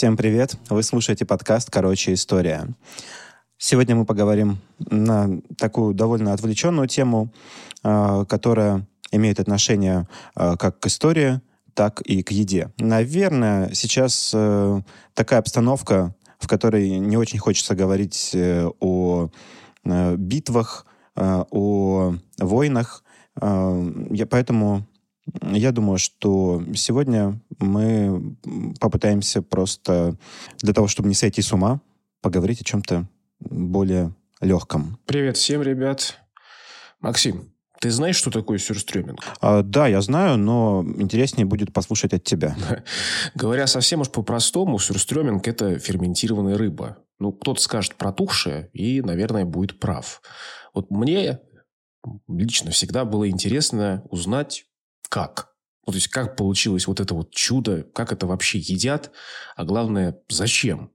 Всем привет! Вы слушаете подкаст «Короче, история». Сегодня мы поговорим на такую довольно отвлеченную тему, а, которая имеет отношение а, как к истории, так и к еде. Наверное, сейчас э, такая обстановка, в которой не очень хочется говорить э, о э, битвах, о войнах. Я поэтому я думаю, что сегодня мы попытаемся просто для того, чтобы не сойти с ума, поговорить о чем-то более легком. Привет всем, ребят. Максим, ты знаешь, что такое сюрстрёминг? А, да, я знаю, но интереснее будет послушать от тебя. Говоря совсем уж по-простому, сюрстрёминг – это ферментированная рыба. Ну, кто-то скажет протухшая и, наверное, будет прав. Вот мне лично всегда было интересно узнать, как. Ну, то есть, как получилось вот это вот чудо, как это вообще едят, а главное, зачем.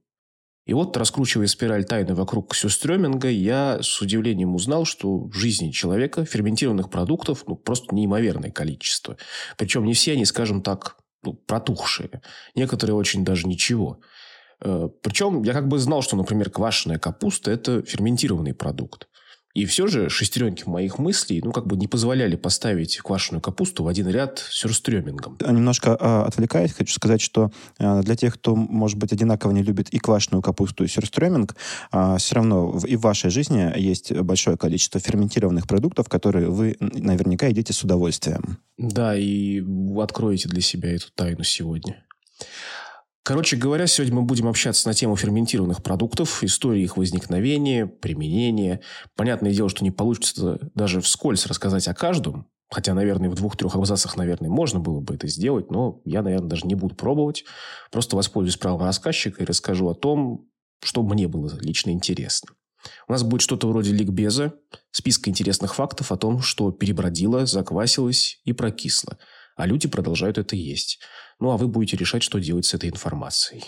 И вот, раскручивая спираль тайны вокруг сюстрёминга, я с удивлением узнал, что в жизни человека ферментированных продуктов ну, просто неимоверное количество. Причем не все они, скажем так, ну, протухшие. Некоторые очень даже ничего. Э, Причем я как бы знал, что, например, квашеная капуста – это ферментированный продукт. И все же шестеренки моих мыслей, ну, как бы не позволяли поставить квашеную капусту в один ряд с сюрстрёмингом. Немножко э, отвлекаясь, хочу сказать, что э, для тех, кто, может быть, одинаково не любит и квашеную капусту, и сюрстрёминг, э, а, все равно в, и в вашей жизни есть большое количество ферментированных продуктов, которые вы наверняка едите с удовольствием. Да, и откроете для себя эту тайну сегодня. Короче говоря, сегодня мы будем общаться на тему ферментированных продуктов, истории их возникновения, применения. Понятное дело, что не получится даже вскользь рассказать о каждом, хотя, наверное, в двух-трех абзацах, наверное, можно было бы это сделать, но я, наверное, даже не буду пробовать. Просто воспользуюсь правом рассказчика и расскажу о том, что мне было лично интересно. У нас будет что-то вроде ликбеза, списка интересных фактов о том, что перебродило, заквасилось и прокисло – а люди продолжают это есть. Ну, а вы будете решать, что делать с этой информацией.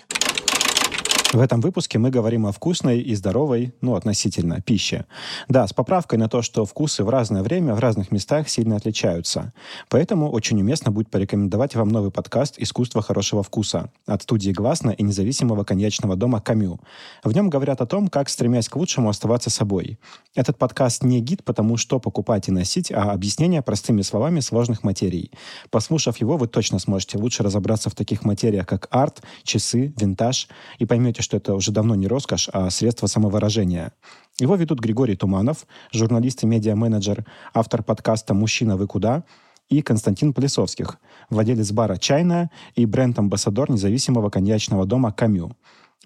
В этом выпуске мы говорим о вкусной и здоровой, ну, относительно, пище. Да, с поправкой на то, что вкусы в разное время в разных местах сильно отличаются. Поэтому очень уместно будет порекомендовать вам новый подкаст «Искусство хорошего вкуса» от студии «Гласно» и независимого коньячного дома «Камю». В нем говорят о том, как, стремясь к лучшему, оставаться собой. Этот подкаст не гид потому, что покупать и носить, а объяснение простыми словами сложных материй. Послушав его, вы точно сможете лучше разобраться в таких материях, как арт, часы, винтаж, и поймете, что это уже давно не роскошь, а средство самовыражения. Его ведут Григорий Туманов, журналист и медиа-менеджер, автор подкаста «Мужчина, вы куда?» и Константин Плесовских, владелец бара «Чайная» и бренд-амбассадор независимого коньячного дома «Камю».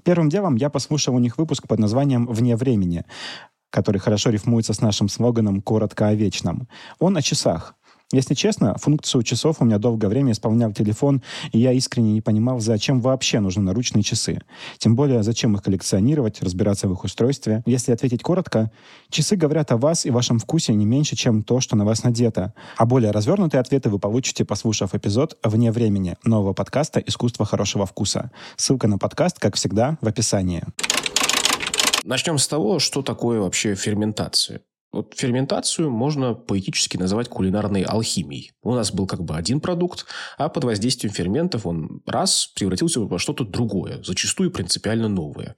Первым делом я послушал у них выпуск под названием «Вне времени», который хорошо рифмуется с нашим слоганом «Коротко о вечном». Он о часах. Если честно, функцию часов у меня долгое время исполнял телефон, и я искренне не понимал, зачем вообще нужны наручные часы. Тем более, зачем их коллекционировать, разбираться в их устройстве. Если ответить коротко, часы говорят о вас и вашем вкусе не меньше, чем то, что на вас надето. А более развернутые ответы вы получите, послушав эпизод «Вне времени» нового подкаста «Искусство хорошего вкуса». Ссылка на подкаст, как всегда, в описании. Начнем с того, что такое вообще ферментация. Вот ферментацию можно поэтически называть кулинарной алхимией. У нас был как бы один продукт, а под воздействием ферментов он раз превратился во что-то другое, зачастую принципиально новое.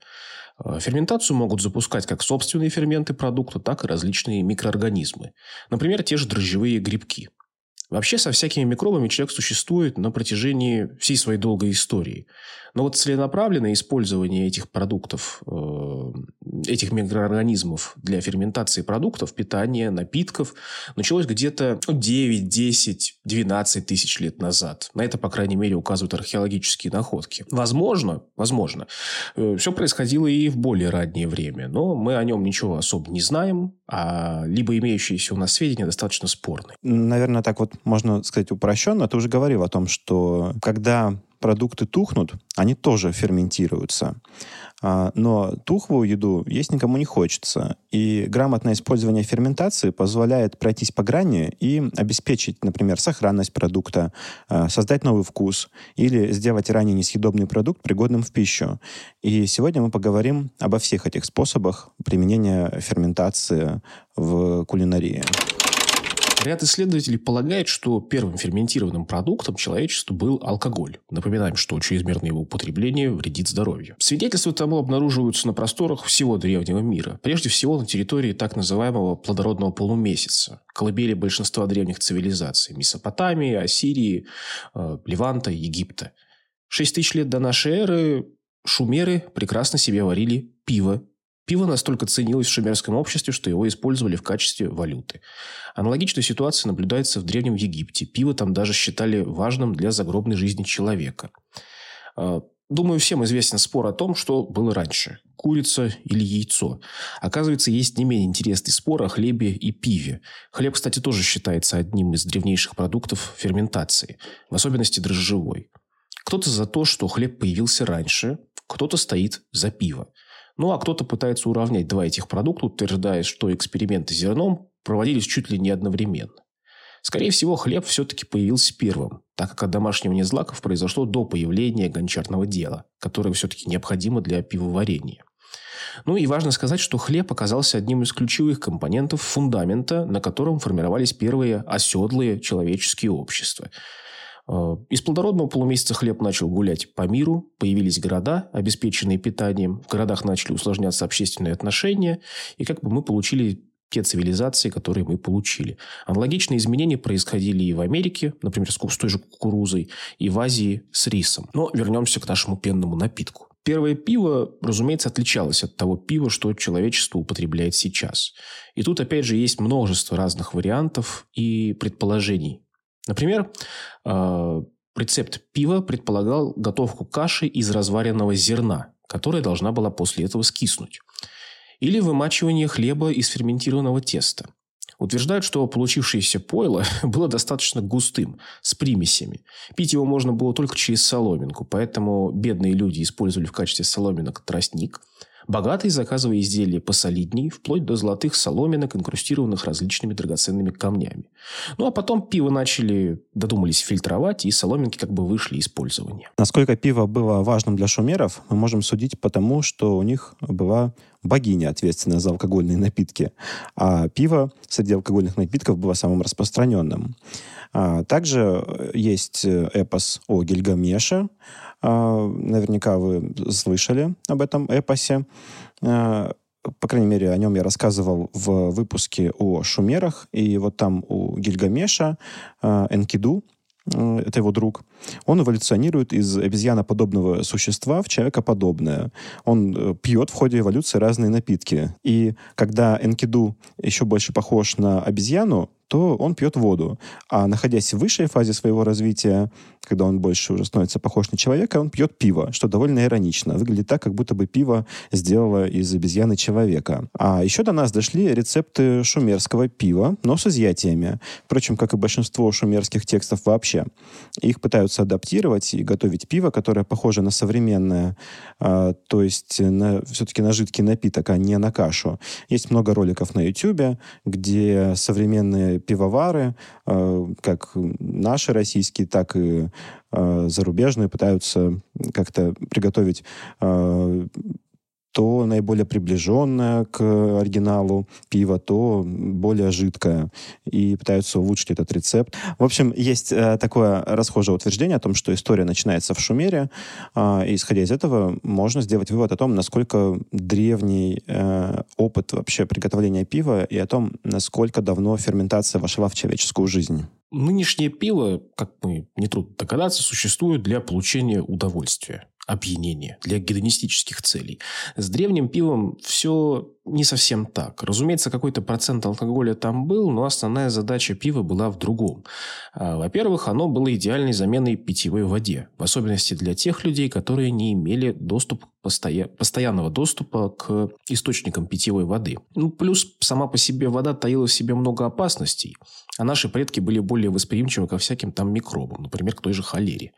Э, ферментацию могут запускать как собственные ферменты продукта, так и различные микроорганизмы. Например, те же дрожжевые грибки. Вообще со всякими микробами человек существует на протяжении всей своей долгой истории. Но вот целенаправленное использование этих продуктов, э, этих микроорганизмов для ферментации продуктов, питания, напитков началось где-то 9, 10, 12 тысяч лет назад. На это, по крайней мере, указывают археологические находки. Возможно, возможно, э, все происходило и в более раннее время, но мы о нем ничего особо не знаем, а либо имеющиеся у нас сведения достаточно спорны. Наверное, так вот можно сказать упрощенно. Ты уже говорил о том, что когда продукты тухнут, они тоже ферментируются. А, но тухлую еду есть никому не хочется. И грамотное использование ферментации позволяет пройтись по грани и обеспечить, например, сохранность продукта, а, создать новый вкус или сделать ранее несъедобный продукт пригодным в пищу. И сегодня мы поговорим обо всех этих способах применения ферментации в кулинарии. Ряд исследователей полагает, что первым ферментированным продуктом человечеству был алкоголь. Напоминаем, что чрезмерное его употребление вредит здоровью. Свидетельства тому обнаруживаются на просторах всего древнего мира. Прежде всего на территории так называемого плодородного полумесяца, колыбели большинства древних цивилизаций – Месопотамии, Ассирии, э, Леванта, Египта. Шесть тысяч лет до нашей эры шумеры прекрасно себе варили пиво Пиво настолько ценилось в шумерском обществе, что его использовали в качестве валюты. Аналогичная ситуация наблюдается в Древнем Египте. Пиво там даже считали важным для загробной жизни человека. А, думаю, всем известен спор о том, что было раньше – курица или яйцо. Оказывается, есть не менее интересный спор о хлебе и пиве. Хлеб, кстати, тоже считается одним из древнейших продуктов ферментации, в особенности дрожжевой. Кто-то за то, что хлеб появился раньше, кто-то стоит за пиво. Ну, а кто-то пытается уравнять два этих продукта, утверждая, что эксперименты с зерном проводились чуть ли не одновременно. Скорее всего, хлеб все-таки появился первым, так как домашнего злаков произошло до появления гончарного дела, которое все-таки необходимо для пивоварения. Ну и важно сказать, что хлеб оказался одним из ключевых компонентов фундамента, на котором формировались первые оседлые человеческие общества – из плодородного полумесяца хлеб начал гулять по миру, появились города, обеспеченные питанием, в городах начали усложняться общественные отношения, и как бы мы получили те цивилизации, которые мы получили. Аналогичные изменения происходили и в Америке, например, с той же кукурузой, и в Азии с рисом. Но вернемся к нашему пенному напитку. Первое пиво, разумеется, отличалось от того пива, что человечество употребляет сейчас. И тут, опять же, есть множество разных вариантов и предположений Например, а, рецепт пива предполагал готовку каши из разваренного зерна, которая должна была после этого скиснуть. Или вымачивание хлеба из ферментированного теста. Утверждают, что получившееся пойло было достаточно густым, с примесями. Пить его можно было только через соломинку, поэтому бедные люди использовали в качестве соломинок тростник – Богатые заказывая изделия посолидней, вплоть до золотых соломинок, инкрустированных различными драгоценными камнями. Ну, а потом пиво начали, додумались фильтровать, и соломинки как бы вышли из пользования. Насколько пиво было важным для шумеров, мы можем судить потому, что у них была богиня, ответственная за алкогольные напитки. А пиво среди алкогольных напитков было самым распространенным. А также есть эпос о Гильгамеше, наверняка вы слышали об этом эпосе. А, по крайней мере, о нем я рассказывал в выпуске о шумерах. И вот там у Гильгамеша а, Энкиду, это его друг, он эволюционирует из обезьяноподобного существа в человекоподобное. Он э, пьет в ходе эволюции разные напитки. И когда Энкиду еще больше похож на обезьяну, то он пьет воду. А находясь в высшей фазе своего развития, когда он больше уже становится похож на человека, он пьет пиво, что довольно иронично. Выглядит так, как будто бы пиво сделало из обезьяны человека. А еще до нас дошли рецепты шумерского пива, но с изъятиями. Впрочем, как и большинство шумерских текстов вообще. Их пытаются адаптировать и готовить пиво, которое похоже на современное, а, то есть на, все-таки на жидкий напиток, а не на кашу. Есть много роликов на YouTube, где современные пивовары, а, как наши российские, так и э, зарубежные пытаются как-то приготовить э, то наиболее приближенное к оригиналу пиво, то более жидкое. И пытаются улучшить этот рецепт. В общем, есть э, такое расхожее утверждение о том, что история начинается в Шумере. Э, и исходя из этого, можно сделать вывод о том, насколько древний э, опыт вообще приготовления пива и о том, насколько давно ферментация вошла в человеческую жизнь. Нынешнее пиво, как мы нетрудно догадаться, существует для получения удовольствия опьянения, для гедонистических целей. С древним пивом все не совсем так. Разумеется, какой-то процент алкоголя там был, но основная задача пива была в другом. А, во-первых, оно было идеальной заменой питьевой воде, в особенности для тех людей, которые не имели доступ, постоя... постоянного доступа к источникам питьевой воды. Ну, плюс сама по себе вода таила в себе много опасностей, а наши предки были более восприимчивы ко всяким там микробам, например, к той же холере.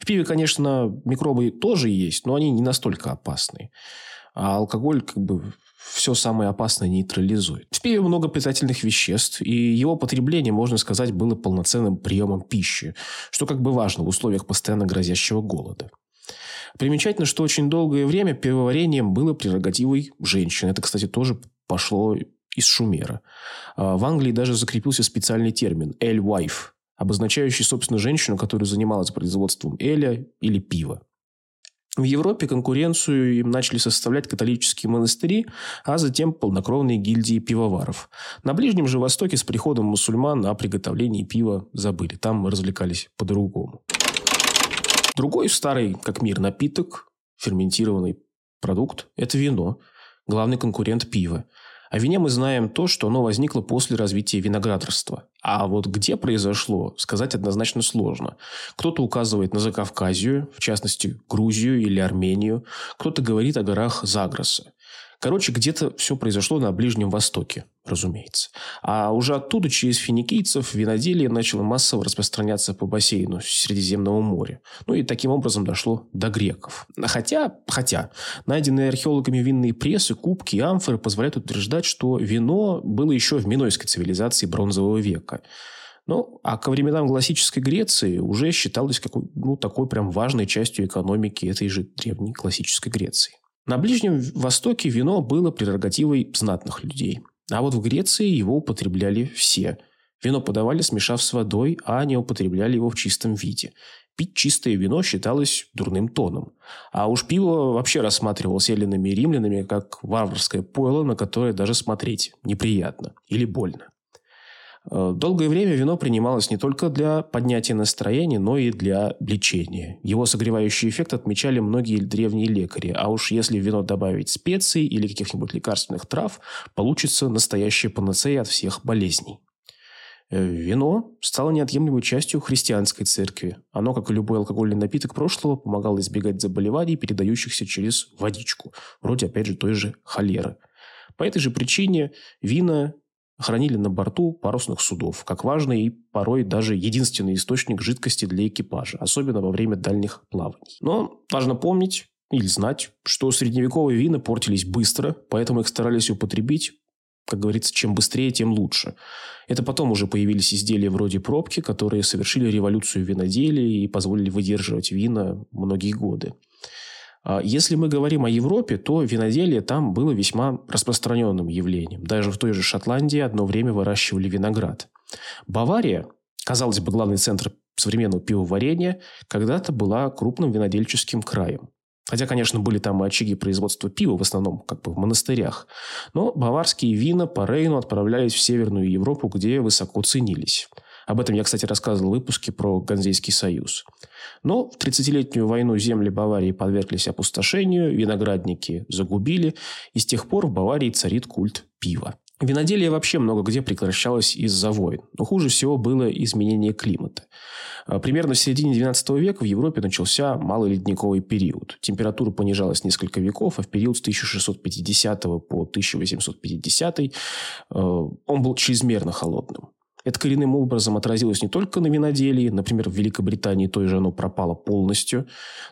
В пиве, конечно, микробы тоже есть, но они не настолько опасные. А алкоголь как бы все самое опасное нейтрализует. В пиве много питательных веществ, и его потребление, можно сказать, было полноценным приемом пищи, что как бы важно в условиях постоянно грозящего голода. Примечательно, что очень долгое время пивоварением было прерогативой женщин. Это, кстати, тоже пошло из Шумера. А, в Англии даже закрепился специальный термин «эль-вайф», обозначающий, собственно, женщину, которая занималась производством эля или пива. В Европе конкуренцию им начали составлять католические монастыри, а затем полнокровные гильдии пивоваров. На Ближнем же Востоке с приходом мусульман о приготовлении пива забыли. Там мы развлекались по-другому. Другой старый, как мир, напиток, ферментированный продукт – это вино, главный конкурент пива. О вине мы знаем то, что оно возникло после развития виноградарства. А вот где произошло, сказать однозначно сложно. Кто-то указывает на Закавказью, в частности, Грузию или Армению. Кто-то говорит о горах Загроса. Короче, где-то все произошло на Ближнем Востоке, разумеется. А уже оттуда, через финикийцев, виноделие начало массово распространяться по бассейну Средиземного моря. Ну и таким образом дошло до греков. Хотя, хотя найденные археологами винные прессы, кубки и амфоры позволяют утверждать, что вино было еще в минойской цивилизации бронзового века. Ну, а ко временам классической Греции уже считалось какой, ну, такой прям важной частью экономики этой же древней классической Греции. На Ближнем Востоке вино было прерогативой знатных людей. А вот в Греции его употребляли все. Вино подавали, смешав с водой, а не употребляли его в чистом виде. Пить чистое вино считалось дурным тоном. А уж пиво вообще рассматривалось эллинами римлянами как варварское пойло, на которое даже смотреть неприятно или больно. Э, долгое время вино принималось не только для поднятия настроения, но и для лечения. Его согревающий эффект отмечали многие древние лекари, а уж если в вино добавить специй или каких-нибудь лекарственных трав, получится настоящая панацея от всех болезней. Э, вино стало неотъемлемой частью христианской церкви. Оно, как и любой алкогольный напиток прошлого, помогало избегать заболеваний, передающихся через водичку, вроде, опять же, той же холеры. По этой же причине вина хранили на борту парусных судов, как важный и порой даже единственный источник жидкости для экипажа, особенно во время дальних плаваний. Но важно помнить или знать, что средневековые вина портились быстро, поэтому их старались употребить как говорится, чем быстрее, тем лучше. Это потом уже появились изделия вроде пробки, которые совершили революцию виноделия и позволили выдерживать вина многие годы. А если мы говорим о Европе, то виноделие там было весьма распространенным явлением. Даже в той же Шотландии одно время выращивали виноград. Бавария, казалось бы, главный центр современного пивоварения, когда-то была крупным винодельческим краем. Хотя, конечно, были там и очаги производства пива, в основном как бы в монастырях. Но баварские вина по Рейну отправлялись в Северную Европу, где высоко ценились. Об этом я, кстати, рассказывал в выпуске про Ганзейский союз. Но в 30-летнюю войну земли Баварии подверглись опустошению, виноградники загубили, и с тех пор в Баварии царит культ пива. Виноделие вообще много где прекращалось из-за войн, но хуже всего было изменение климата. А, примерно в середине 12 века в Европе начался малый ледниковый период. Температура понижалась несколько веков, а в период с 1650 по 1850 э, он был чрезмерно холодным. Это коренным образом отразилось не только на виноделии, например, в Великобритании той же оно пропало полностью,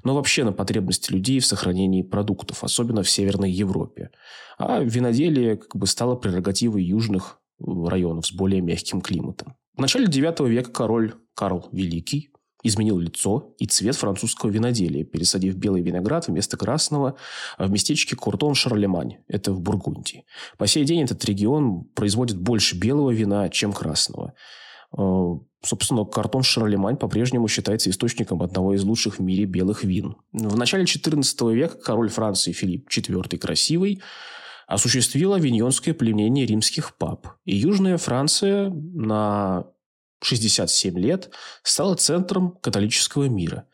но вообще на потребности людей в сохранении продуктов, особенно в Северной Европе. А виноделие как бы стало прерогативой южных районов с более мягким климатом. В начале IX века король Карл Великий изменил лицо и цвет французского виноделия, пересадив белый виноград вместо красного в местечке Куртон-Шарлемань. Это в Бургундии. По сей день этот регион производит больше белого вина, чем красного. Э, собственно, картон Шарлемань по-прежнему считается источником одного из лучших в мире белых вин. В начале XIV века король Франции Филипп IV Красивый осуществил авиньонское пленение римских пап. И Южная Франция на 67 лет стала центром католического мира,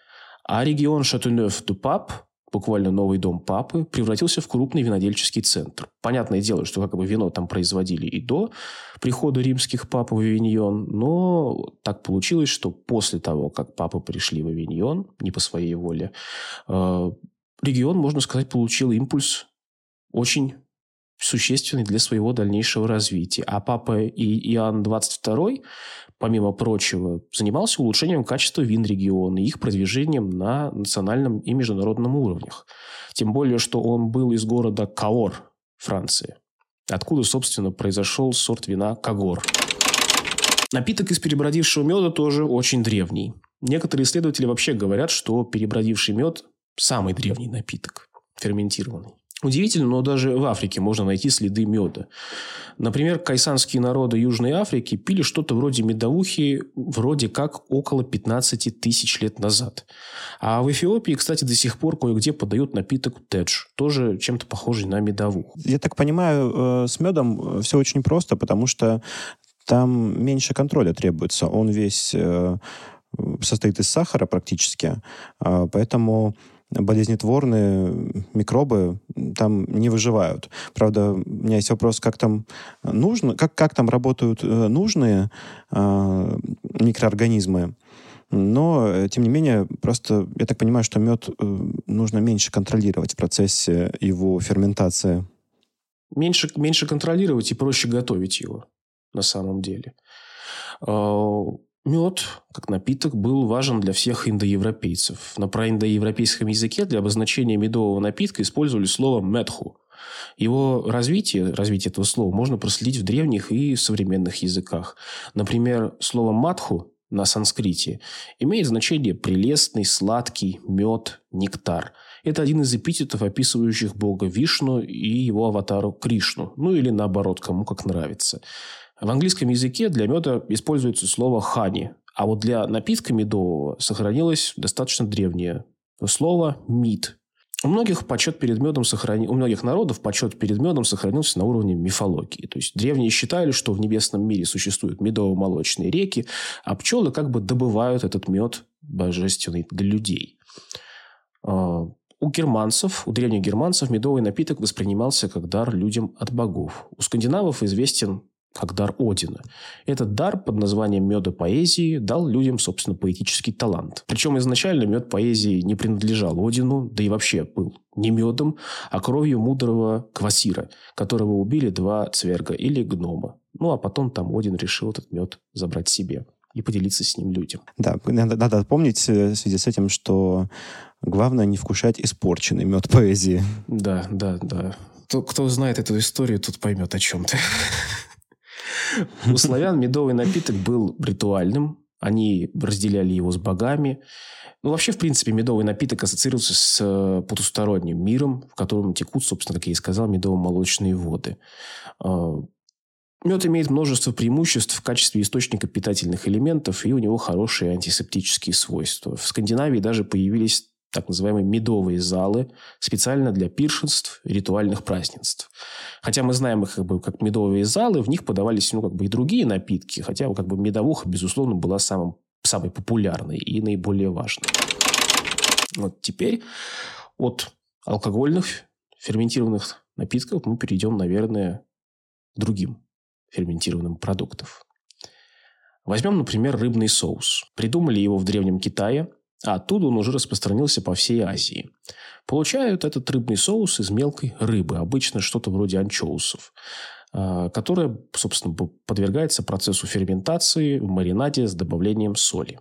а регион Шатунёв-ду-Пап, буквально новый дом папы, превратился в крупный винодельческий центр. Понятное дело, что как бы вино там производили и до прихода римских пап в Авиньон, но так получилось, что после того, как папы пришли в Авиньон, не по своей воле, э, регион, можно сказать, получил импульс очень существенный для своего дальнейшего развития. А папа и Иоанн XXII помимо прочего, занимался улучшением качества вин региона и их продвижением на национальном и международном уровнях. Тем более, что он был из города Каор, Франции, откуда, собственно, произошел сорт вина Кагор. Напиток из перебродившего меда тоже очень древний. Некоторые исследователи вообще говорят, что перебродивший мед – самый древний напиток, ферментированный. Удивительно, но даже в Африке можно найти следы меда. Например, кайсанские народы Южной Африки пили что-то вроде медовухи вроде как около 15 тысяч лет назад. А в Эфиопии, кстати, до сих пор кое-где подают напиток тедж, тоже чем-то похожий на медовуху. Я так понимаю, э, с медом все очень просто, потому что там меньше контроля требуется. Он весь э, состоит из сахара практически, а, поэтому болезнетворные микробы там не выживают. Правда, у меня есть вопрос, как там нужно, как, как там работают э, нужные э, микроорганизмы. Но, э, тем не менее, просто я так понимаю, что мед э, нужно меньше контролировать в процессе его ферментации. Меньше, меньше контролировать и проще готовить его на самом деле. Мед, как напиток, был важен для всех индоевропейцев. На проиндоевропейском языке для обозначения медового напитка использовали слово «медху». Его развитие, развитие этого слова можно проследить в древних и современных языках. Например, слово «мадху» на санскрите имеет значение «прелестный», «сладкий», «мед», «нектар». Это один из эпитетов, описывающих бога Вишну и его аватару Кришну. Ну или наоборот, кому как нравится. В английском языке для меда используется слово «хани», а вот для напитка медового сохранилось достаточно древнее слово «мид». У многих почет перед медом сохрани... у многих народов почет перед медом сохранился на уровне мифологии. То есть древние считали, что в небесном мире существуют медово-молочные реки, а пчелы как бы добывают этот мед божественный для людей. А, у германцев, у древних германцев медовый напиток воспринимался как дар людям от богов. У скандинавов известен как дар Одина. Этот дар под названием меда поэзии дал людям, собственно, поэтический талант. Причем изначально мед поэзии не принадлежал Одину, да и вообще был не медом, а кровью мудрого Квасира, которого убили два цверга или гнома. Ну, а потом там Один решил этот мед забрать себе и поделиться с ним людям. Да, надо, надо помнить э, в связи с этим, что главное не вкушать испорченный мед поэзии. Да, да, да. Кто, кто знает эту историю, тот поймет, о чем ты. У славян медовый напиток был ритуальным. Они разделяли его с богами. Ну, вообще, в принципе, медовый напиток ассоциировался с э, потусторонним миром, в котором текут, собственно, как я и сказал, медово-молочные воды. А, мед имеет множество преимуществ в качестве источника питательных элементов, и у него хорошие антисептические свойства. В Скандинавии даже появились так называемые медовые залы, специально для пиршенств, ритуальных празднеств. Хотя мы знаем их как, бы, как медовые залы, в них подавались ну, как бы и другие напитки, хотя как бы медовуха, безусловно, была самым, самой популярной и наиболее важной. Вот теперь от алкогольных ферментированных напитков мы перейдем, наверное, к другим ферментированным продуктам. Возьмем, например, рыбный соус. Придумали его в Древнем Китае – а оттуда он уже распространился по всей Азии. Получают этот рыбный соус из мелкой рыбы, обычно что-то вроде анчоусов, а, которая, собственно, подвергается процессу ферментации в маринаде с добавлением соли.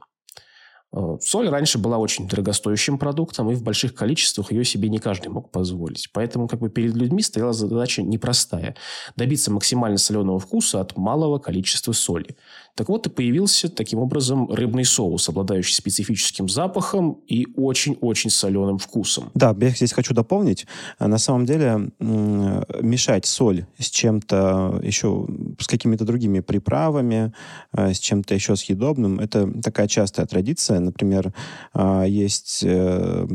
Э, соль раньше была очень дорогостоящим продуктом, и в больших количествах ее себе не каждый мог позволить. Поэтому как бы перед людьми стояла задача непростая – добиться максимально соленого вкуса от малого количества соли. Так вот и появился таким образом рыбный соус, обладающий специфическим запахом и очень-очень соленым вкусом. Да, я здесь хочу дополнить. На самом деле мешать соль с чем-то еще, с какими-то другими приправами, э, с чем-то еще съедобным – это такая частая традиция Например, а, есть э,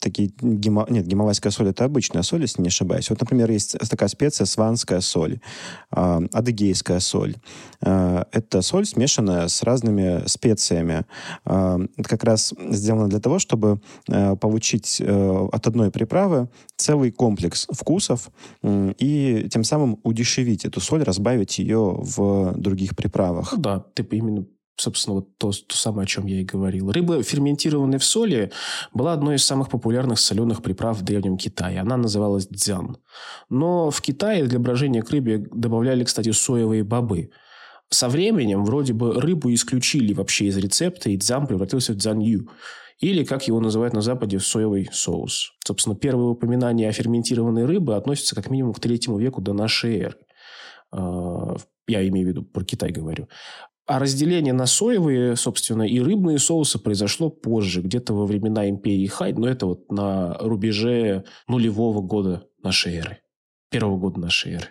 такие гимо... нет, гималайская соль это обычная соль, если не ошибаюсь. Вот, например, есть такая специя сванская соль, э, адыгейская соль. Э, это соль, смешанная с разными специями. Э, это как раз сделано для того, чтобы э, получить э, от одной приправы целый комплекс вкусов э, и тем самым удешевить эту соль, разбавить ее в других приправах. Ну да, ты именно собственно, вот то, то самое, о чем я и говорил. Рыба, ферментированная в соли, была одной из самых популярных соленых приправ в Древнем Китае. Она называлась дзян. Но в Китае для брожения к рыбе добавляли, кстати, соевые бобы. Со временем вроде бы рыбу исключили вообще из рецепта, и дзян превратился в дзянью. Или, как его называют на Западе, соевый соус. Собственно, первые упоминания о ферментированной рыбе относятся как минимум к третьему веку до нашей эры. А, я имею в виду, про Китай говорю. А разделение на соевые, собственно, и рыбные соусы произошло позже, где-то во времена империи Хай, но это вот на рубеже нулевого года нашей эры, первого года нашей эры.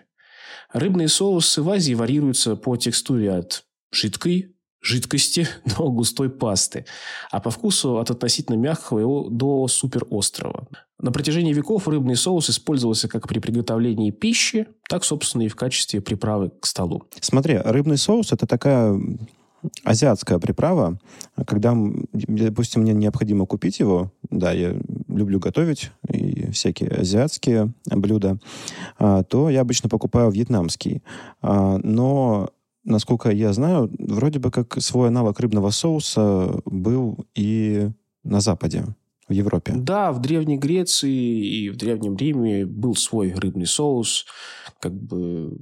Рыбные соусы в Азии варьируются по текстуре от жидкой жидкости до густой пасты, а по вкусу от относительно мягкого до суперострого. На протяжении веков рыбный соус использовался как при приготовлении пищи, так, собственно, и в качестве приправы к столу. Смотри, рыбный соус – это такая азиатская приправа, когда, допустим, мне необходимо купить его, да, я люблю готовить и всякие азиатские блюда, а, то я обычно покупаю вьетнамский. А, но насколько я знаю, вроде бы как свой аналог рыбного соуса был и на Западе, в Европе. Да, в Древней Греции и в Древнем Риме был свой рыбный соус. Как бы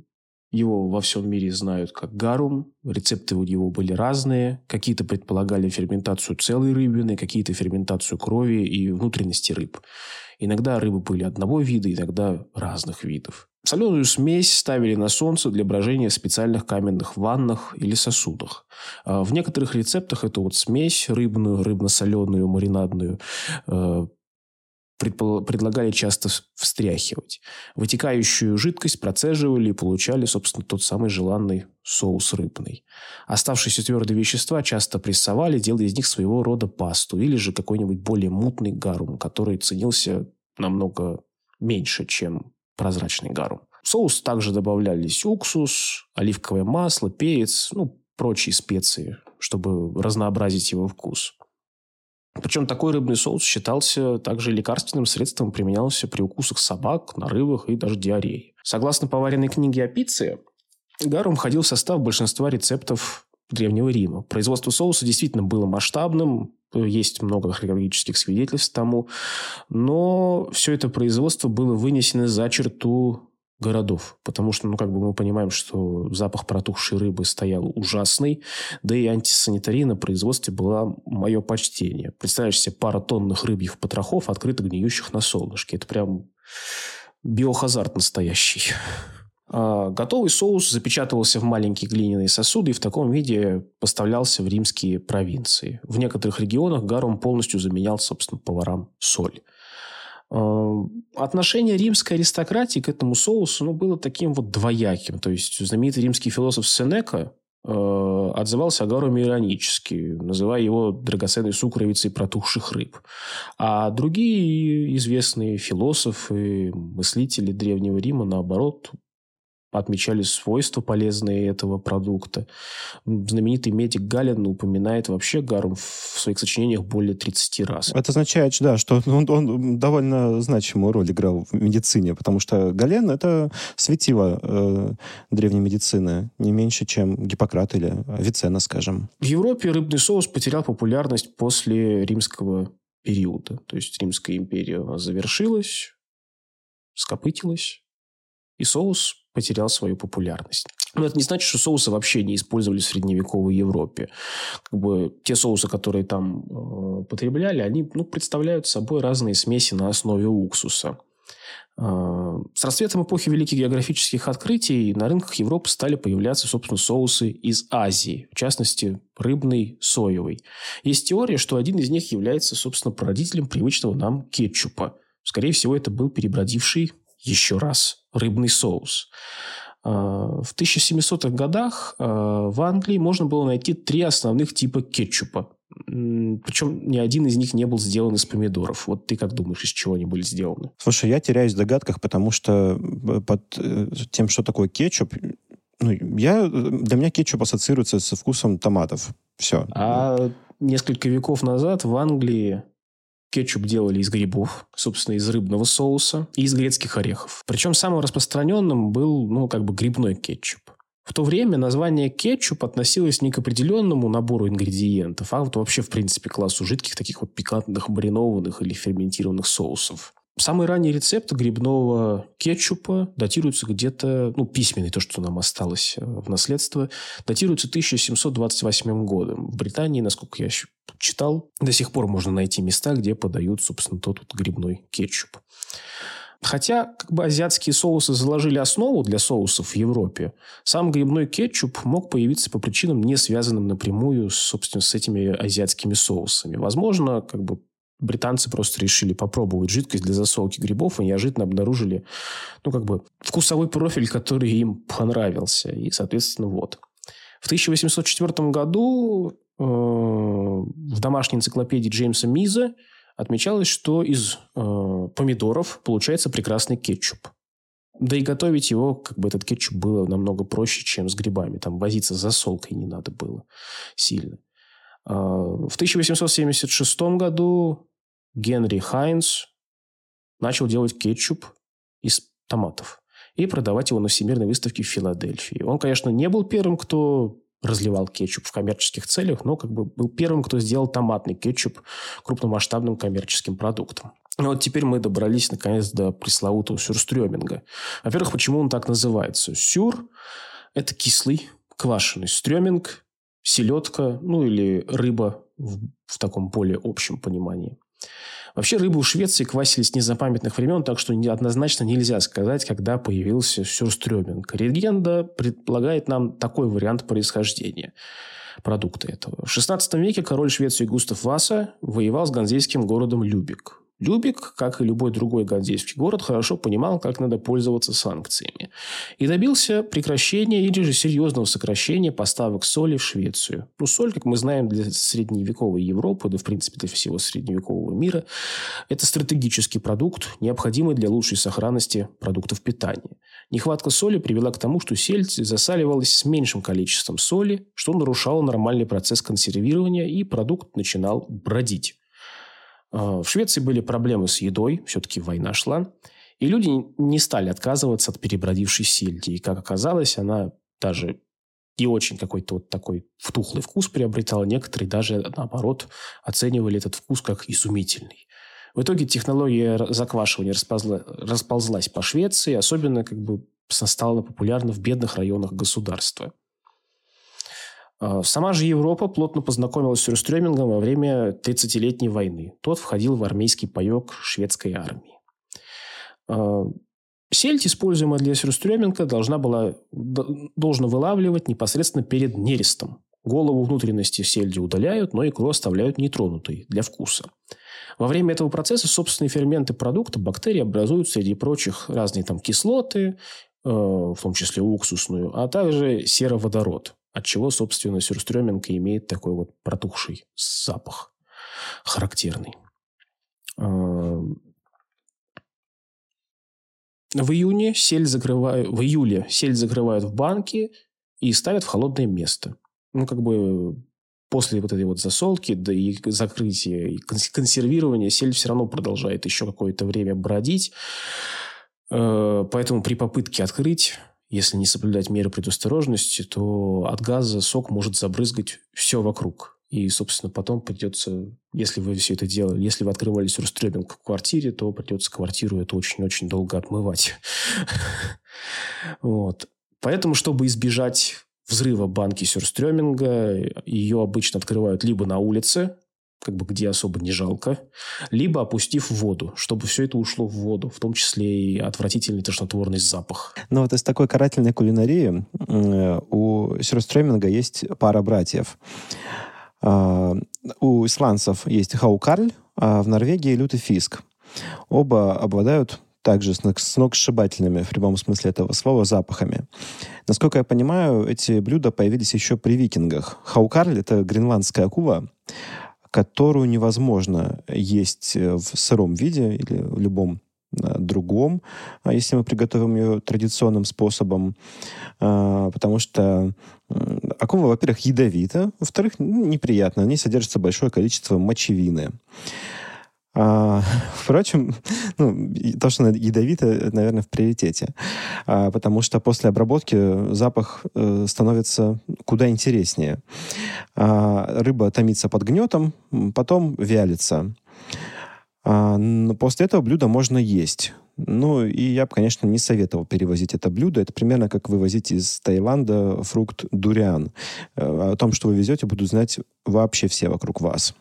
его во всем мире знают как гарум. Рецепты у него были разные. Какие-то предполагали ферментацию целой рыбины, какие-то ферментацию крови и внутренности рыб. Иногда рыбы были одного вида, иногда разных видов. Соленую смесь ставили на солнце для брожения в специальных каменных ваннах или сосудах. А в некоторых рецептах эту вот смесь рыбную, рыбно-соленую, маринадную э, предлагали часто встряхивать. Вытекающую жидкость процеживали и получали, собственно, тот самый желанный соус рыбный. Оставшиеся твердые вещества часто прессовали, делая из них своего рода пасту или же какой-нибудь более мутный гарум, который ценился намного меньше, чем прозрачный гарум. В соус также добавлялись уксус, оливковое масло, перец, ну, прочие специи, чтобы разнообразить его вкус. Причем такой рыбный соус считался также лекарственным средством, применялся при укусах собак, нарывах и даже диарее. Согласно поваренной книге о пицце, гарум входил в состав большинства рецептов Древнего Рима. Производство соуса действительно было масштабным, есть много археологических свидетельств тому, но все это производство было вынесено за черту городов, потому что, ну, как бы мы понимаем, что запах протухшей рыбы стоял ужасный, да и антисанитария на производстве была мое почтение. Представляешь себе пара тонных рыбьих потрохов, открыто гниющих на солнышке. Это прям биохазард настоящий. А готовый соус запечатывался в маленькие глиняные сосуды и в таком виде поставлялся в римские провинции. В некоторых регионах гарум полностью заменял, собственно, поварам соль. Эм, отношение римской аристократии к этому соусу ну, было таким вот двояким. То есть знаменитый римский философ Сенека э, отзывался о Гаруме иронически, называя его драгоценной сукровицей протухших рыб. А другие известные философы, мыслители Древнего Рима, наоборот, отмечали свойства полезные этого продукта. Знаменитый медик Галин упоминает вообще гарум в своих сочинениях более 30 раз. Это означает, да, что он, он довольно значимую роль играл в медицине, потому что Гален — это светило э, древней медицины, не меньше, чем Гиппократ или Авиценна, скажем. В Европе рыбный соус потерял популярность после римского периода. То есть Римская империя завершилась, скопытилась, и соус потерял свою популярность. Но это не значит, что соусы вообще не использовались в средневековой Европе. Как бы те соусы, которые там э, потребляли, они ну, представляют собой разные смеси на основе уксуса. Э, с расцветом эпохи великих географических открытий на рынках Европы стали появляться, собственно, соусы из Азии, в частности, рыбный, соевый. Есть теория, что один из них является, собственно, породителем привычного нам кетчупа. Скорее всего, это был перебродивший еще раз рыбный соус. А, в 1700-х годах а, в Англии можно было найти три основных типа кетчупа. Причем ни один из них не был сделан из помидоров. Вот ты как думаешь, из чего они были сделаны? Слушай, я теряюсь в догадках, потому что э, под э, тем, что такое кетчуп, ну, я, для меня кетчуп ассоциируется со вкусом томатов. Все. А несколько веков назад в Англии Кетчуп делали из грибов, собственно, из рыбного соуса и из грецких орехов. Причем самым распространенным был, ну, как бы грибной кетчуп. В то время название кетчуп относилось не к определенному набору ингредиентов, а вот вообще, в принципе, классу жидких таких вот пикантных, маринованных или ферментированных соусов. Самый ранний рецепт грибного кетчупа датируется где-то, ну, письменный, то, что нам осталось э, в наследство, датируется 1728 годом. В Британии, насколько я читал, до сих пор можно найти места, где подают, собственно, тот вот грибной кетчуп. Хотя как бы азиатские соусы заложили основу для соусов в Европе, сам грибной кетчуп мог появиться по причинам, не связанным напрямую, собственно, с этими азиатскими соусами. Возможно, как бы британцы просто решили попробовать жидкость для засолки грибов и неожиданно обнаружили, ну, как бы, вкусовой профиль, который им понравился. И, соответственно, вот. В 1804 году э, в домашней энциклопедии Джеймса Миза отмечалось, что из э, помидоров получается прекрасный кетчуп. Да и готовить его, как бы этот кетчуп было намного проще, чем с грибами. Там возиться с засолкой не надо было сильно. Э, в 1876 году Генри Хайнс начал делать кетчуп из томатов и продавать его на Всемирной выставке в Филадельфии. Он, конечно, не был первым, кто разливал кетчуп в коммерческих целях, но как бы был первым, кто сделал томатный кетчуп крупномасштабным коммерческим продуктом. И вот теперь мы добрались наконец до пресловутого сюрстрёминга. Во-первых, почему он так называется? Сюр – это кислый, квашеный. Стрёминг – селедка, ну или рыба в, в таком более общем понимании. Вообще рыбу в Швеции квасили с незапамятных времен, так что однозначно нельзя сказать, когда появился сюрстрёминг. Легенда предполагает нам такой вариант происхождения продукта этого. В XVI веке король Швеции Густав Васа воевал с ганзейским городом Любик. Любик, как и любой другой ганзейский город, хорошо понимал, как надо пользоваться санкциями. И добился прекращения или же серьезного сокращения поставок соли в Швецию. Ну, соль, как мы знаем, для средневековой Европы, да, в принципе, для всего средневекового мира, это стратегический продукт, необходимый для лучшей сохранности продуктов питания. Нехватка соли привела к тому, что сельдь засаливалась с меньшим количеством соли, что нарушало нормальный процесс консервирования, и продукт начинал бродить. А, в Швеции были проблемы с едой, все-таки война шла. И люди не стали отказываться от перебродившей сельди. И, как оказалось, она даже и очень какой-то вот такой втухлый вкус приобретала. Некоторые даже, наоборот, оценивали этот вкус как изумительный. В итоге технология заквашивания расползла, расползлась по Швеции, особенно как бы стала популярна в бедных районах государства. А, сама же Европа плотно познакомилась с сюрстрёмингом во время 30-летней войны. Тот входил в армейский паек шведской армии. А, сельдь, используемая для сюрстрёминга, должна была, должна вылавливать непосредственно перед нерестом. Голову внутренности сельди удаляют, но икру оставляют нетронутой для вкуса. Во время этого процесса собственные ферменты продукта, бактерии образуют среди прочих разные там кислоты, э, в том числе уксусную, а также сероводород от чего, собственно, сюрстрёминг имеет такой вот протухший запах характерный. А, в июне сель закрывают, в июле сель закрывают в банке и ставят в холодное место. Ну, как бы после вот этой вот засолки, да и закрытия, и консервирования сель все равно продолжает еще какое-то время бродить. Э, поэтому при попытке открыть если не соблюдать меры предосторожности, то от газа сок может забрызгать все вокруг. И, собственно, потом придется, если вы все это делали, если вы открывали сюрстрёминг в квартире, то придется квартиру это очень-очень долго отмывать. Вот. Поэтому, чтобы избежать взрыва банки сюрстрёминга, ее обычно открывают либо на улице, как бы где особо не жалко, либо опустив в воду, чтобы все это ушло в воду, в том числе и отвратительный тошнотворный запах. Ну вот из такой карательной кулинарии у сюрстрёминга есть пара братьев. А, у исландцев есть хаукарль, а в Норвегии лютый фиск. Оба обладают также сногсшибательными, в прямом смысле этого слова, запахами. Насколько я понимаю, эти блюда появились еще при викингах. Хаукарль — это гренландская акула, которую невозможно есть э, в сыром виде или в любом э, другом, а если мы приготовим ее традиционным способом, а, потому что акула, во-первых, ядовита, во-вторых, неприятно, в ней содержится большое количество мочевины. А, впрочем, ну, то, что ядовито, наверное, в приоритете. А, потому что после обработки запах э, становится куда интереснее. А, рыба томится под гнетом, потом вялится. А, после этого блюда можно есть. Ну, и я бы, конечно, не советовал перевозить это блюдо. Это примерно как вывозить из Таиланда фрукт дуриан. Э, о том, что вы везете, будут знать вообще все вокруг вас.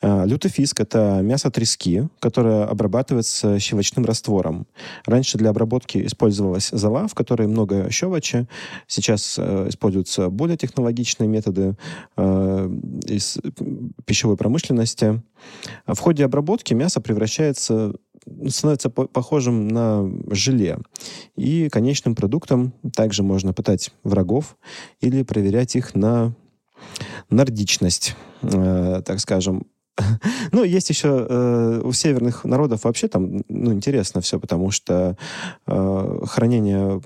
А, лютый фиск – это мясо трески, которое обрабатывается щелочным раствором. Раньше для обработки использовалась зола, в которой много щелочи. Сейчас э, используются более технологичные методы э, из пищевой промышленности. В ходе обработки мясо превращается становится по похожим на желе. И конечным продуктом также можно пытать врагов или проверять их на нордичность, э, так скажем. Ну, есть еще э, у северных народов вообще там, ну, интересно все, потому что э, хранение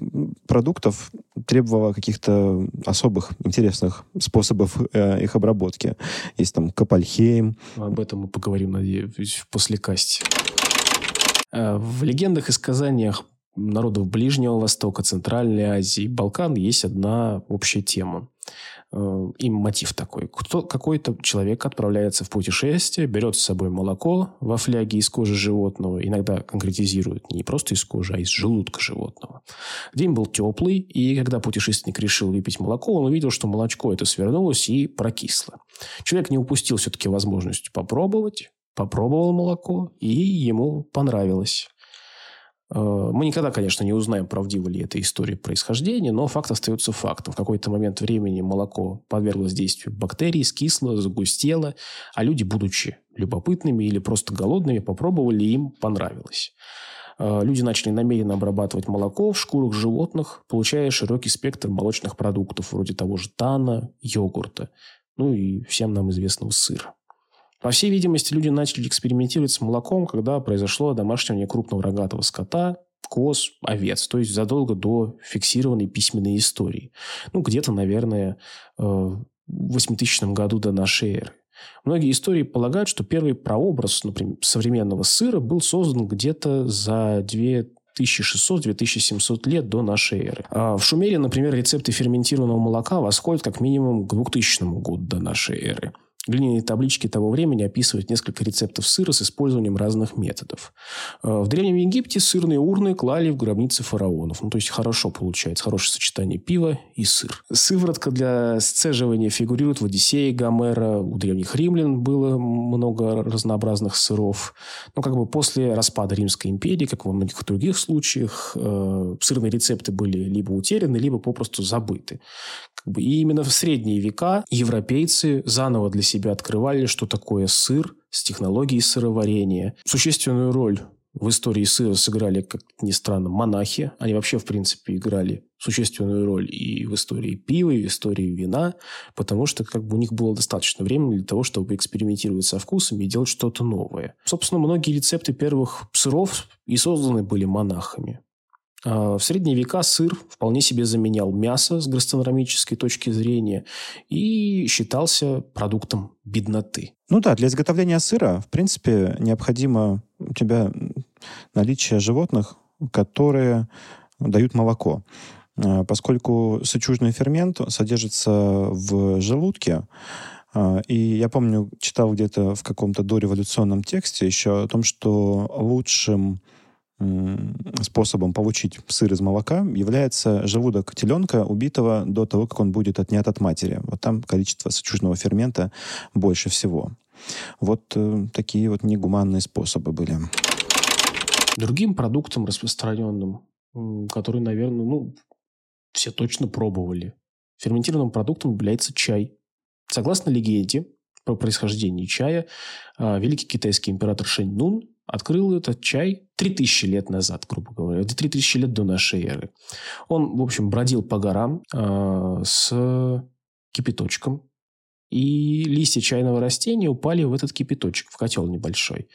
продуктов требовало каких-то особых интересных способов э, их обработки. Есть там Капальхейм. Об этом мы поговорим, надеюсь, в послекасте. Э, в легендах и сказаниях народов Ближнего Востока, Центральной Азии, Балкан есть одна общая тема. Э, и мотив такой. Кто, какой-то человек отправляется в путешествие, берет с собой молоко во фляге из кожи животного, иногда конкретизирует не просто из кожи, а из желудка животного. День был теплый, и когда путешественник решил выпить молоко, он увидел, что молочко это свернулось и прокисло. Человек не упустил все-таки возможность попробовать, попробовал молоко, и ему понравилось. Э, мы никогда, конечно, не узнаем, правдива ли эта история происхождения, но факт остается фактом. В какой-то момент времени молоко подверглось действию бактерий, скисло, загустело, а люди, будучи любопытными или просто голодными, попробовали, им понравилось. Э, люди начали намеренно обрабатывать молоко в шкурах животных, получая широкий спектр молочных продуктов, вроде того же тана, йогурта, ну и всем нам известного сыра. По всей видимости, люди начали экспериментировать с молоком, когда произошло домашнее крупного рогатого скота, коз, овец, то есть задолго до фиксированной письменной истории. Ну, где-то, наверное, э, в 8000 году до нашей эры. Многие истории полагают, что первый прообраз например, современного сыра был создан где-то за 2600-2700 лет до нашей эры. А в Шумере, например, рецепты ферментированного молока восходят как минимум к 2000 году до нашей эры. Глиняные таблички того времени описывают несколько рецептов сыра с использованием разных методов. Э, в Древнем Египте сырные урны клали в гробницы фараонов. Ну, то есть хорошо получается, хорошее сочетание пива и сыр. Сыворотка для сцеживания фигурирует в Одиссее Гомера. У древних римлян было много разнообразных сыров. Но как бы после распада Римской империи, как во многих других случаях, э, сырные рецепты были либо утеряны, либо попросту забыты. И именно в средние века европейцы заново для себя открывали, что такое сыр с технологией сыроварения. Существенную роль в истории сыра сыграли, как ни странно, монахи. Они вообще, в принципе, играли существенную роль и в истории пива, и в истории вина, потому что как бы у них было достаточно времени для того, чтобы экспериментировать со вкусами и делать что-то новое. Собственно, многие рецепты первых сыров и созданы были монахами. А, в средние века сыр вполне себе заменял мясо с гастрономической точки зрения и считался продуктом бедноты. Ну да, для изготовления сыра, в принципе, необходимо у тебя наличие животных, которые дают молоко. А, поскольку сычужный фермент содержится в желудке, а, и я помню, читал где-то в каком-то дореволюционном тексте еще о том, что лучшим способом получить сыр из молока является желудок теленка, убитого до того, как он будет отнят от матери. Вот там количество сычужного фермента больше всего. Вот э, такие вот негуманные способы были. Другим продуктом распространенным, который, наверное, ну, все точно пробовали, ферментированным продуктом является чай. Согласно легенде про происхождение чая, а, великий китайский император Шэнь Нун открыл этот чай 3000 лет назад, грубо говоря. Это 3000 лет до нашей эры. Он, в общем, бродил по горам э, с кипяточком. И листья чайного растения упали в этот кипяточек, в котел небольшой.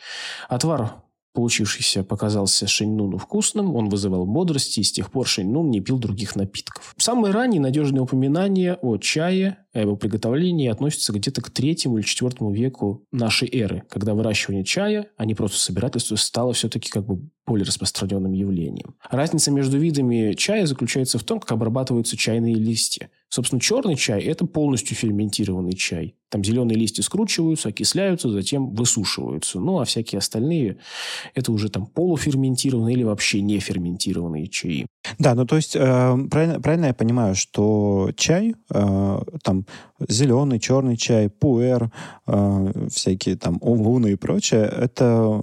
Отвар Получившийся показался Шэньнуну вкусным, он вызывал бодрости, и с тех пор Шэньнун не пил других напитков. Самые ранние надежные упоминания о чае, его приготовлении относятся где-то к третьему или четвертому веку нашей эры, когда выращивание чая, а не просто собирательство, стало все-таки как бы более распространенным явлением. Разница между видами чая заключается в том, как обрабатываются чайные листья. Собственно, черный чай – это полностью ферментированный чай. Там зеленые листья скручиваются, окисляются, затем высушиваются. Ну, а всякие остальные – это уже там полуферментированные или вообще не ферментированные чаи. Да, ну то есть э, правильно, правильно я понимаю, что чай, э, там зеленый, черный чай, пуэр, э, всякие там улуны и прочее, это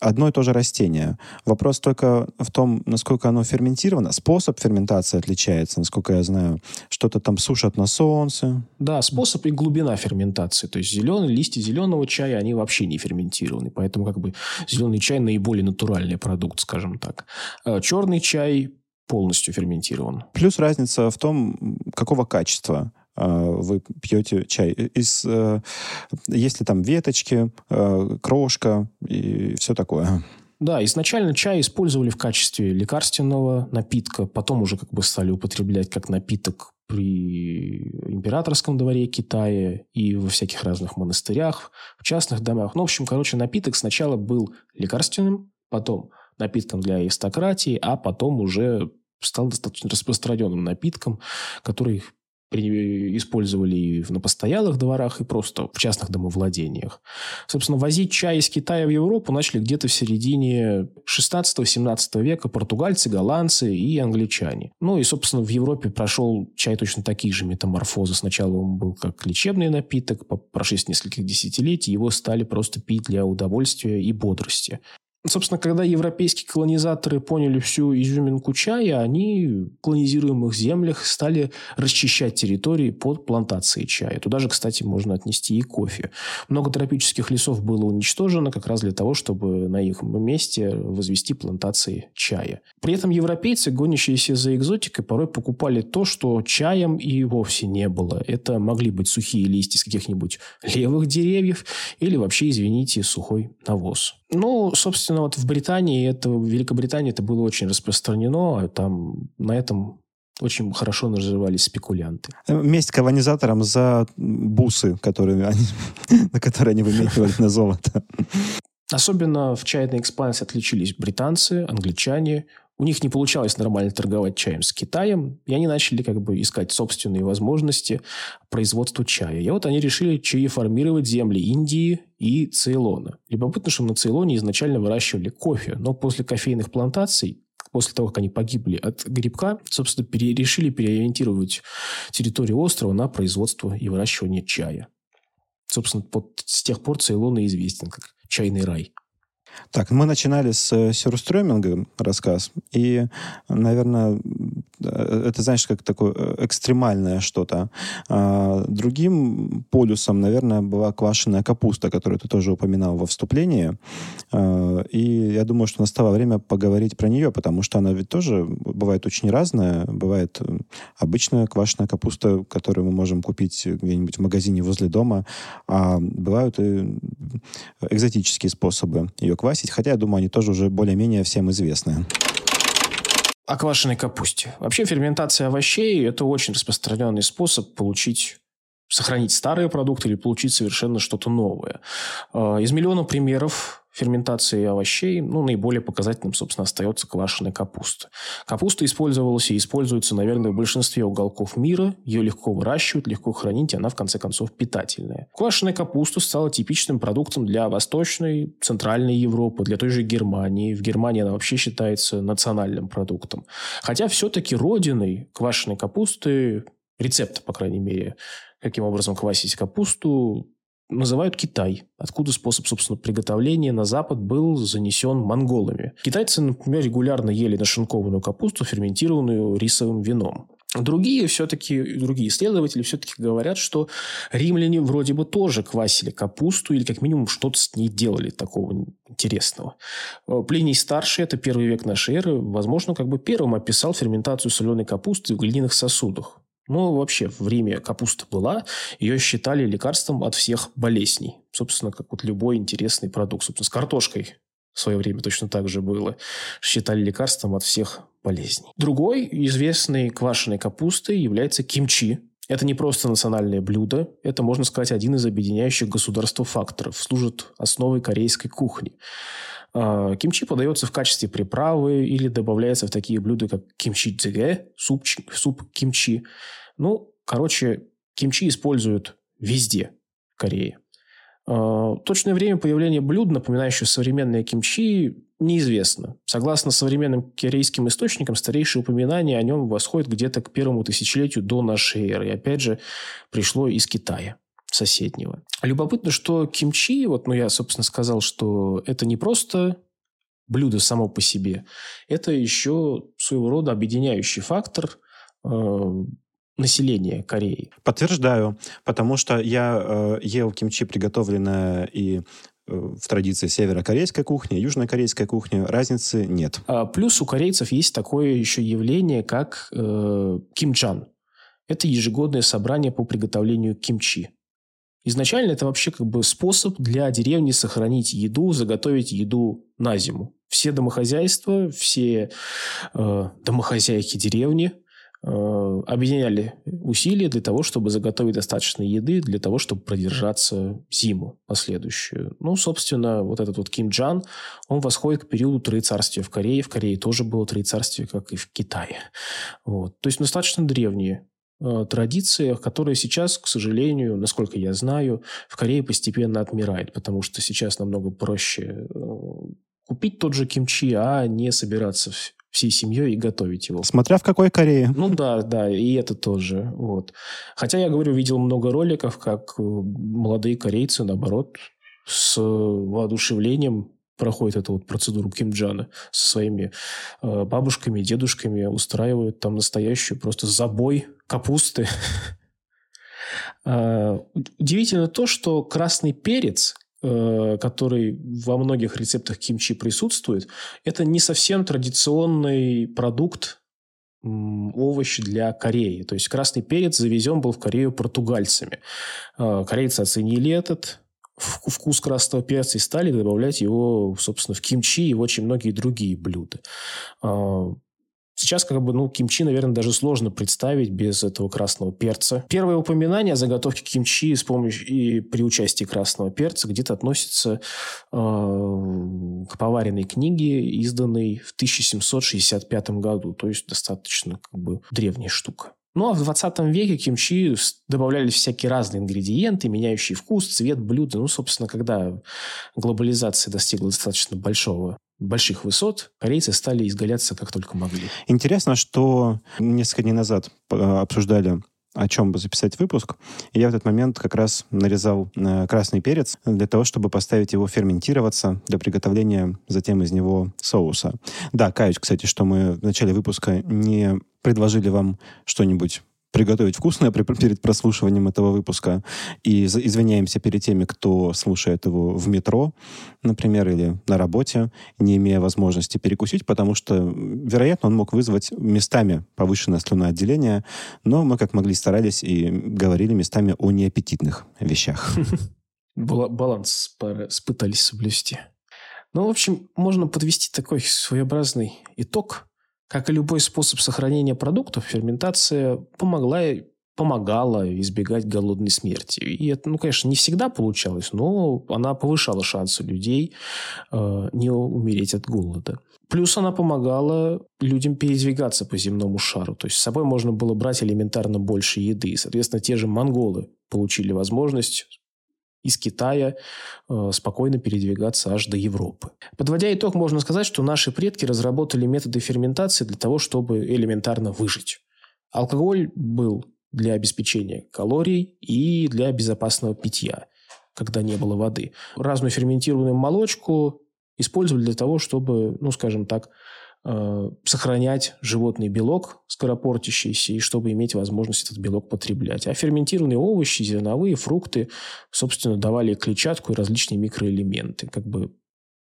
одно и то же растение. Вопрос только в том, насколько оно ферментировано. Способ ферментации отличается, насколько я знаю. Что-то там сушат на солнце. Да, способ и глубина ферментации. То есть зеленые листья зеленого чая, они вообще не ферментированы. Поэтому как бы зеленый чай наиболее натуральный продукт, скажем так. А черный чай полностью ферментирован. Плюс разница в том, какого качества вы пьете чай. Из, э, есть ли там веточки, э, крошка и все такое? Да, изначально чай использовали в качестве лекарственного напитка, потом уже как бы стали употреблять как напиток при императорском дворе Китая и во всяких разных монастырях, в частных домах. Ну, в общем, короче, напиток сначала был лекарственным, потом напитком для аристократии, а потом уже стал достаточно распространенным напитком, который использовали и на постоялых дворах, и просто в частных домовладениях. Собственно, возить чай из Китая в Европу начали где-то в середине 16-17 века португальцы, голландцы и англичане. Ну и, собственно, в Европе прошел чай точно такие же метаморфозы. Сначала он был как лечебный напиток, по прошествии нескольких десятилетий его стали просто пить для удовольствия и бодрости. Собственно, когда европейские колонизаторы поняли всю изюминку чая, они в колонизируемых землях стали расчищать территории под плантации чая. Туда же, кстати, можно отнести и кофе. Много тропических лесов было уничтожено как раз для того, чтобы на их месте возвести плантации чая. При этом европейцы, гонящиеся за экзотикой, порой покупали то, что чаем и вовсе не было. Это могли быть сухие листья с каких-нибудь левых деревьев или вообще, извините, сухой навоз. Ну, собственно, вот в Британии, это, в Великобритании это было очень распространено. А там на этом очень хорошо наживались спекулянты. Месть колонизаторам за бусы, которые они, на которые они выменивали на золото. Особенно в чайной экспансии отличились британцы, англичане, у них не получалось нормально торговать чаем с Китаем, и они начали как бы искать собственные возможности производства чая. И вот они решили чаеформировать земли Индии и Цейлона. Любопытно, что на Цейлоне изначально выращивали кофе, но после кофейных плантаций после того, как они погибли от грибка, собственно, пере, решили переориентировать территорию острова на производство и выращивание чая. Собственно, вот с тех пор Цейлон и известен как чайный рай. Так, мы начинали с э, сюрстреминга рассказ, и, наверное, Э, это, знаешь, как такое э, экстремальное что-то. А другим полюсом, наверное, была квашеная капуста, которую ты тоже упоминал во вступлении. А, и я думаю, что настало время поговорить про нее, потому что она ведь тоже бывает очень разная. Бывает обычная квашеная капуста, которую мы можем купить где-нибудь в магазине возле дома, а бывают и экзотические способы ее квасить, хотя, я думаю, они тоже уже более-менее всем известны о квашеной капусте. Вообще ферментация овощей – это очень распространенный способ получить сохранить старые продукты или получить совершенно что-то новое. А, из миллиона примеров ферментации овощей, ну, наиболее показательным, собственно, остается квашеная капуста. Капуста использовалась и используется, наверное, в большинстве уголков мира. Ее легко выращивать, легко хранить, и она, в конце концов, питательная. Квашеная капуста стала типичным продуктом для Восточной, Центральной Европы, для той же Германии. В Германии она вообще считается национальным продуктом. Хотя все-таки родиной квашеной капусты, рецепта, по крайней мере, каким образом квасить капусту, называют Китай, откуда способ, собственно, приготовления на Запад был занесен монголами. Китайцы, например, регулярно ели нашинкованную капусту, ферментированную рисовым вином. Другие все-таки, другие исследователи все-таки говорят, что римляне вроде бы тоже квасили капусту или как минимум что-то с ней делали такого интересного. Плиний старший, это первый век нашей эры, возможно, как бы первым описал ферментацию соленой капусты в глиняных сосудах. Ну, вообще, в Риме капуста была, ее считали лекарством от всех болезней. Собственно, как вот любой интересный продукт. Собственно, с картошкой в свое время точно так же было. Считали лекарством от всех болезней. Другой известной квашеной капустой является кимчи. Это не просто национальное блюдо, это, можно сказать, один из объединяющих государство факторов, служит основой корейской кухни. А, кимчи подается в качестве приправы или добавляется в такие блюда, как кимчи дзигэ, суп, суп кимчи. Ну, короче, кимчи используют везде в Корее. А, точное время появления блюд, напоминающих современные кимчи, неизвестно. Согласно современным корейским источникам, старейшее упоминание о нем восходит где-то к первому тысячелетию до нашей эры. И опять же, пришло из Китая соседнего. Любопытно, что кимчи, вот, ну, я, собственно, сказал, что это не просто блюдо само по себе, это еще своего рода объединяющий фактор э, населения Кореи. Подтверждаю, потому что я э, ел кимчи, приготовленное и э, в традиции северокорейской кухни, южнокорейской кухни разницы нет. А плюс у корейцев есть такое еще явление, как э, кимчан. Это ежегодное собрание по приготовлению кимчи. Изначально это вообще как бы способ для деревни сохранить еду, заготовить еду на зиму. Все домохозяйства, все э, домохозяйки деревни э, объединяли усилия для того, чтобы заготовить достаточно еды для того, чтобы продержаться зиму последующую. Ну, собственно, вот этот вот Ким Джан, он восходит к периоду троецарствия в Корее. В Корее тоже было троецарствие, как и в Китае. Вот. То есть достаточно древние традициях, которые сейчас, к сожалению, насколько я знаю, в Корее постепенно отмирает, потому что сейчас намного проще э, купить тот же кимчи, а не собираться всей семьей и готовить его. Смотря в какой Корее. Ну да, да, и это тоже. Вот. Хотя, я говорю, видел много роликов, как э, молодые корейцы, наоборот, с воодушевлением проходит эту вот процедуру Кимджана со своими э, бабушками, дедушками, устраивают там настоящую просто забой капусты. Э, удивительно то, что красный перец, э, который во многих рецептах кимчи присутствует, это не совсем традиционный продукт овощ для Кореи. То есть красный перец завезен был в Корею португальцами. Э, корейцы оценили этот вкус красного перца и стали добавлять его, собственно, в кимчи и в очень многие другие блюда. А, сейчас как бы, ну, кимчи, наверное, даже сложно представить без этого красного перца. Первое упоминание о заготовке кимчи с помощью и при участии красного перца где-то относится э, к поваренной книге, изданной в 1765 году. То есть достаточно как бы древняя штука. Ну, а в 20 веке кимчи добавлялись всякие разные ингредиенты, меняющие вкус, цвет блюда. Ну, собственно, когда глобализация достигла достаточно большого больших высот, корейцы стали изгаляться как только могли. Интересно, что несколько дней назад э, обсуждали о чем бы записать выпуск. И я в этот момент как раз нарезал э, красный перец для того, чтобы поставить его ферментироваться для приготовления затем из него соуса. Да, каюсь, кстати, что мы в начале выпуска не предложили вам что-нибудь приготовить вкусное перед прослушиванием этого выпуска. И извиняемся перед теми, кто слушает его в метро, например, или на работе, не имея возможности перекусить, потому что, вероятно, он мог вызвать местами повышенное слюноотделение, но мы как могли старались и говорили местами о неаппетитных вещах. Баланс пытались соблюсти. Ну, в общем, можно подвести такой своеобразный итог – как и любой способ сохранения продуктов, ферментация помогла помогала избегать голодной смерти. И это, ну, конечно, не всегда получалось, но она повышала шансы людей э, не умереть от голода. Плюс она помогала людям передвигаться по земному шару. То есть с собой можно было брать элементарно больше еды. И, соответственно, те же монголы получили возможность из Китая э, спокойно передвигаться аж до Европы. Подводя итог, можно сказать, что наши предки разработали методы ферментации для того, чтобы элементарно выжить. Алкоголь был для обеспечения калорий и для безопасного питья, когда не было воды. Разную ферментированную молочку использовали для того, чтобы, ну, скажем так, сохранять животный белок скоропортящийся, и чтобы иметь возможность этот белок потреблять. А ферментированные овощи, зерновые, фрукты, собственно, давали клетчатку и различные микроэлементы. Как бы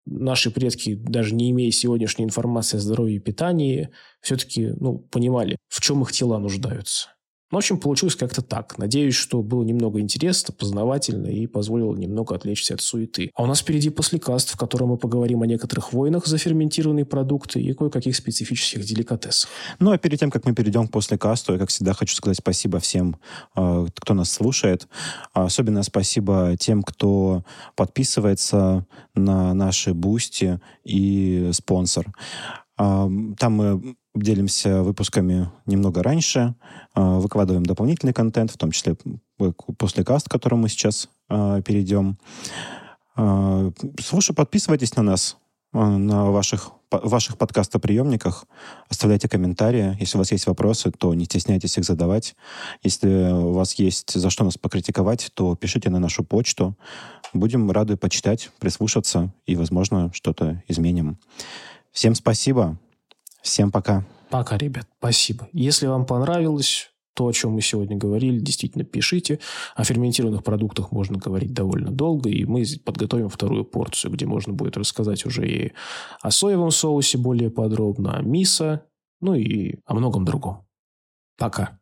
наши предки, даже не имея сегодняшней информации о здоровье и питании, все-таки ну, понимали, в чем их тела нуждаются. Ну, в общем, получилось как-то так. Надеюсь, что было немного интересно, познавательно и позволило немного отвлечься от суеты. А у нас впереди послекаст, в котором мы поговорим о некоторых войнах за ферментированные продукты и кое-каких специфических деликатесах. Ну, а перед тем, как мы перейдем к послекасту, я, как всегда, хочу сказать спасибо всем, э, кто нас слушает. Особенно спасибо тем, кто подписывается на наши Boosty и спонсор. Там мы делимся выпусками немного раньше, а, выкладываем дополнительный контент, в том числе после каст, к которому мы сейчас а, перейдем. А, слушай, подписывайтесь на нас на ваших, ваших подкастоприемниках. Оставляйте комментарии. Если у вас есть вопросы, то не стесняйтесь их задавать. Если у вас есть за что нас покритиковать, то пишите на нашу почту. Будем рады почитать, прислушаться и, возможно, что-то изменим. Всем спасибо. Всем пока. Пока, ребят. Спасибо. Если вам понравилось то, о чем мы сегодня говорили, действительно пишите. О ферментированных продуктах можно говорить довольно долго, и мы подготовим вторую порцию, где можно будет рассказать уже и о соевом соусе более подробно, о мисо, ну и о многом другом. Пока.